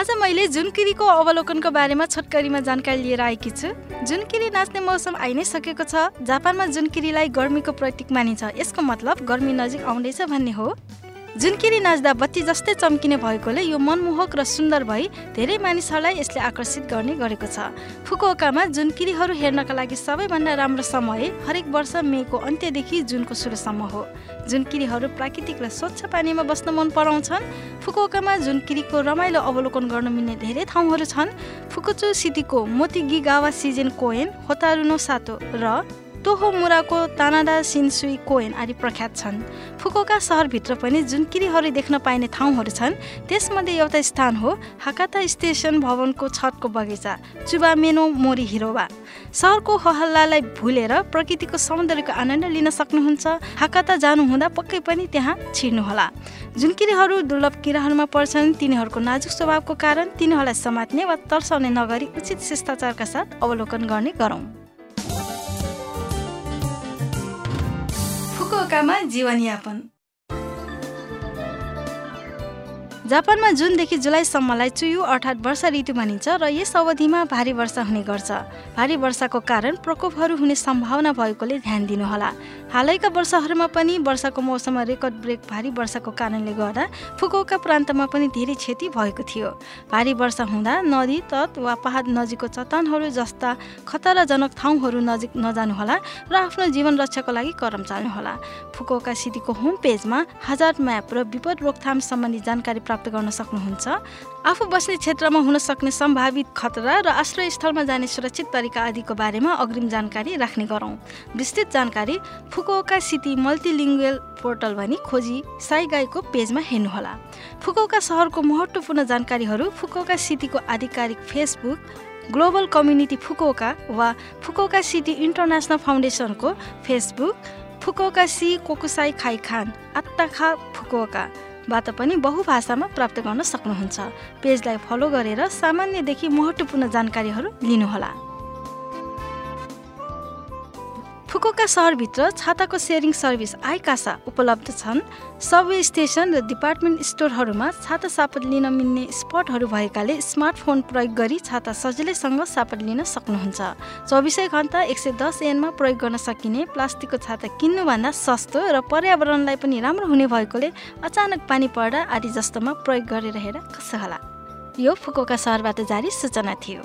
आज मैले जुनकिरीको अवलोकनको बारेमा छोटकरीमा जानकारी लिएर आएकी छु। जुनकिरी नाच्ने मौसम आइ नै सकेको छ। जापानमा जुनकिरीलाई गर्मीको प्रतीक मानिन्छ। यसको मतलब गर्मी नजिक आउँदैछ भन्ने हो। जुनकिरी नाच्दा बत्ती जस्तै चम्किने भएकोले यो मनमोहक र सुन्दर भई धेरै मानिसहरूलाई यसले आकर्षित गर्ने गरेको छ। फुकुओकामा जुनकिरीहरू हेर्नका लागि सबैभन्दा राम्रो समय हरेक वर्ष मेको अन्त्यदेखि जुनको सुरुसम्म हो। जुनकिरीहरू प्राकृतिक र स्वच्छ पानीमा बस्न मन पराउँछन्। फुकुओकामा जुनकिरीको रमाइलो अवलोकन गर्न मिल्ने धेरै ठाउँहरू छन्। फुकुचु सिटीको मोतिगी गावा सिजेन कोएन होतारुनो सातो र तोहो मुराको तानाडा सिन्सुई कोएन आदि प्रख्यात छन्। फुकोका सहरभित्र पनि जुन किरीहरू देख्न पाइने ठाउँहरू छन् त्यसमध्ये एउटा स्थान हो हाकाता स्टेसन भवनको छतको बगैँचा चुबामेनो मोरी हिरोवा। सहरको हहल्लालाई भुलेर प्रकृतिको सौन्दर्यको आनन्द लिन सक्नुहुन्छ हाकाता जानुहुँदा पक्कै पनि त्यहाँ छिर्नुहोला। जुन किरीहरू दुर्लभ किराहरूमा पर्छन् तिनीहरूको नाजुक स्वभावको कारण तिनीहरूलाई समात्ने वा तर्साउने नगरी उचित शिष्टाचारका साथ अवलोकन गर्ने गरौँ। फुकुओकामा जीवनयापन जापानमा जुनदेखि जुलाईसम्मलाई चुयु अर्थात् वर्षा ऋतु भनिन्छ र यस अवधिमा भारी वर्षा हुने गर्छ। भारी वर्षाको कारण प्रकोपहरू हुने सम्भावना भएकोले ध्यान दिनुहोला। हालैका वर्षहरूमा पनि वर्षाको मौसममा रेकर्ड ब्रेक भारी वर्षाको कारणले गर्दा फुकुओका प्रान्तमा पनि धेरै क्षति भएको थियो। भारी वर्षा हुँदा नदी तट वा पहाड नजिकको चट्टानहरू जस्ता खतराजनक ठाउँहरू नजिक नजानुहोला र आफ्नो जीवन रक्षाको लागि करम चाल्नुहोला। फुकुओका सिटीको होम पेजमा हजार म्याप र विपद रोकथाम सम्बन्धी जानकारी प्राप्त गर्न सक्नुहुन्छ। आफू बस्ने क्षेत्रमा हुन सक्ने सम्भावित खतरा र आश्रयस्थलमा जाने सुरक्षित तरिका आदिको बारेमा अग्रिम जानकारी राख्ने गरौँ। विस्तृत जानकारी फुकुओका सिटी मल्टिलिङ्गुअल पोर्टल भनी खोजी साइगाईको पेजमा हेर्नुहोला। फुकुओका सहरको महत्त्वपूर्ण जानकारीहरू फुकुओका सिटीको आधिकारिक फेसबुक ग्लोबल कम्युनिटी फुकुओका वा फुकुओका सिटी इन्टरनेसनल फाउन्डेसनको फेसबुक फुकुओका सी कोकुसाई खाइखान आत्ताखा फुकुओका बाट पनि बहुभाषामा प्राप्त गर्न सक्नुहुन्छ। पेजलाई फलो गरेर सामान्यदेखि महत्त्वपूर्ण जानकारीहरू लिनुहोला। फुकुका सहरभित्र छाताको सेयरिङ सर्भिस आइकासा उपलब्ध छन्। सबवे स्टेसन र डिपार्टमेन्ट स्टोरहरूमा छाता सापट लिन मिल्ने स्पटहरू भएकाले स्मार्टफोन प्रयोग गरी छाता सजिलैसँग सापट लिन सक्नुहुन्छ। चौबिसै घन्टा एक सय दस एनमा प्रयोग गर्न सकिने प्लास्टिकको छाता किन्नुभन्दा सस्तो र पर्यावरणलाई पनि राम्रो हुने भएकोले अचानक पानी पर्दा आदि जस्तोमा प्रयोग गरेर हेर कसो होला। यो फुकुका सहरबाट जारी सूचना थियो।